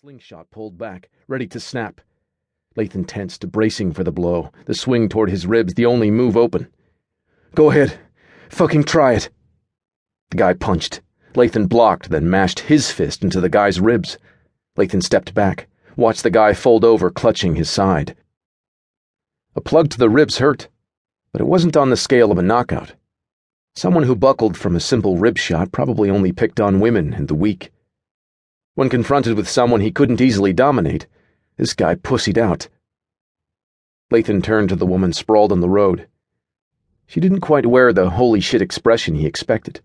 Slingshot pulled back, ready to snap. Lathan tensed, bracing for the blow, the swing toward his ribs the only move open. Go ahead. Fucking try it. The guy punched. Lathan blocked, then mashed his fist into the guy's ribs. Lathan stepped back, watched the guy fold over, clutching his side. A plug to the ribs hurt, but it wasn't on the scale of a knockout. Someone who buckled from a simple rib shot probably only picked on women and the weak. When confronted with someone he couldn't easily dominate, this guy pussied out. Lathan turned to the woman sprawled on the road. She didn't quite wear the holy shit expression he expected,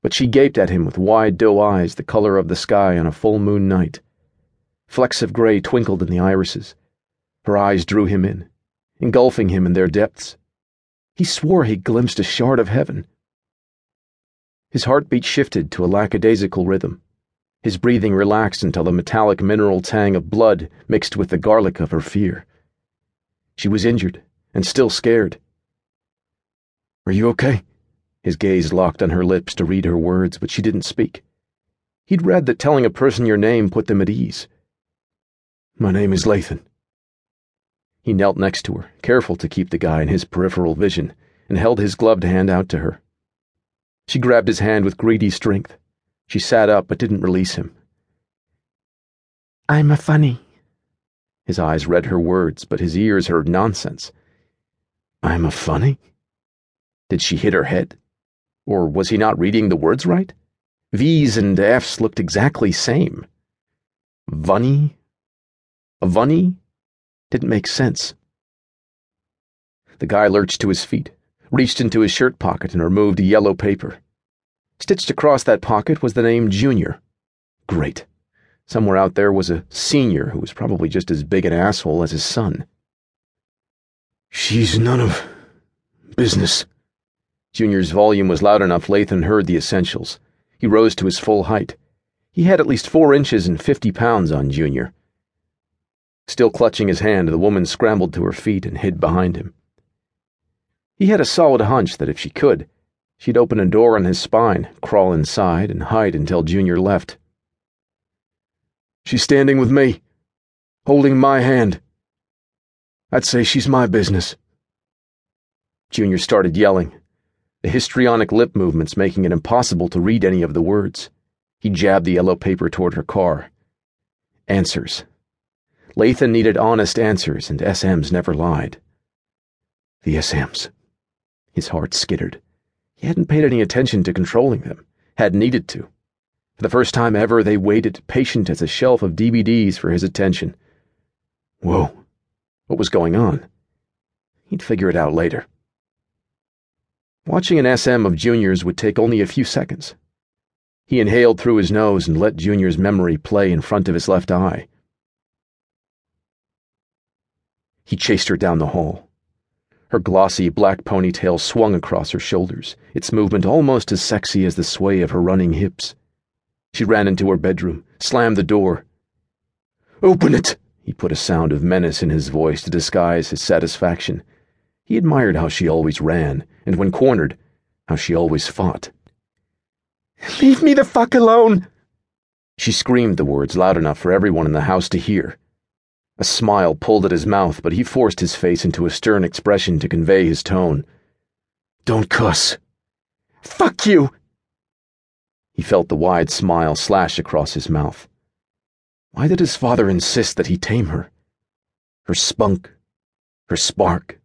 but she gaped at him with wide doe eyes the color of the sky on a full moon night. Flecks of gray twinkled in the irises. Her eyes drew him in, engulfing him in their depths. He swore he glimpsed a shard of heaven. His heartbeat shifted to a lackadaisical rhythm. His breathing relaxed until the metallic mineral tang of blood mixed with the garlic of her fear. She was injured and still scared. Are you okay? His gaze locked on her lips to read her words, but she didn't speak. He'd read that telling a person your name put them at ease. My name is Lathan. He knelt next to her, careful to keep the guy in his peripheral vision, and held his gloved hand out to her. She grabbed his hand with greedy strength. She sat up but didn't release him. I'm a funny. His eyes read her words, but his ears heard nonsense. I'm a funny? Did she hit her head? Or was he not reading the words right? V's and F's looked exactly same. Vunny? A vunny? Didn't make sense. The guy lurched to his feet, reached into his shirt pocket, and removed a yellow paper. Stitched across that pocket was the name Junior. Great. Somewhere out there was a senior who was probably just as big an asshole as his son. She's none of business. Junior's volume was loud enough Lathan heard the essentials. He rose to his full height. He had at least four inches and fifty pounds on Junior. Still clutching his hand, the woman scrambled to her feet and hid behind him. He had a solid hunch that if she could, She'd open a door in his spine, crawl inside, and hide until Junior left. She's standing with me, holding my hand. I'd say she's my business. Junior started yelling, the histrionic lip movements making it impossible to read any of the words. He jabbed the yellow paper toward her car. Answers. Lathan needed honest answers, and SMs never lied. The SMs. His heart skittered. He hadn't paid any attention to controlling them, had needed to. For the first time ever, they waited, patient as a shelf of DVDs, for his attention. Whoa, what was going on? He'd figure it out later. Watching an SM of Junior's would take only a few seconds. He inhaled through his nose and let Junior's memory play in front of his left eye. He chased her down the hall. Her glossy black ponytail swung across her shoulders, its movement almost as sexy as the sway of her running hips. She ran into her bedroom, slammed the door. Open it! He put a sound of menace in his voice to disguise his satisfaction. He admired how she always ran, and when cornered, how she always fought. Leave me the fuck alone! She screamed the words loud enough for everyone in the house to hear. A smile pulled at his mouth, but he forced his face into a stern expression to convey his tone. Don't cuss. Fuck you! He felt the wide smile slash across his mouth. Why did his father insist that he tame her? Her spunk, her spark,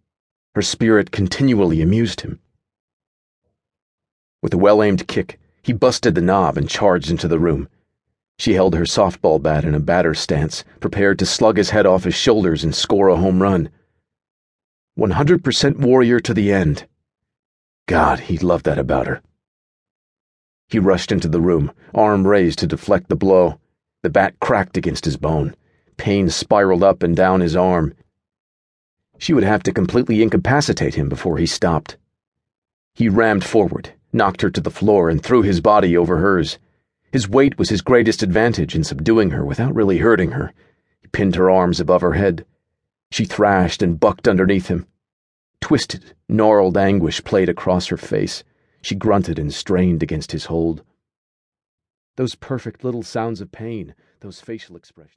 her spirit continually amused him. With a well aimed kick, he busted the knob and charged into the room. She held her softball bat in a batter stance, prepared to slug his head off his shoulders and score a home run. 100% warrior to the end. God, he loved that about her. He rushed into the room, arm raised to deflect the blow. The bat cracked against his bone. Pain spiraled up and down his arm. She would have to completely incapacitate him before he stopped. He rammed forward, knocked her to the floor, and threw his body over hers. His weight was his greatest advantage in subduing her without really hurting her. He pinned her arms above her head. She thrashed and bucked underneath him. Twisted, gnarled anguish played across her face. She grunted and strained against his hold. Those perfect little sounds of pain, those facial expressions.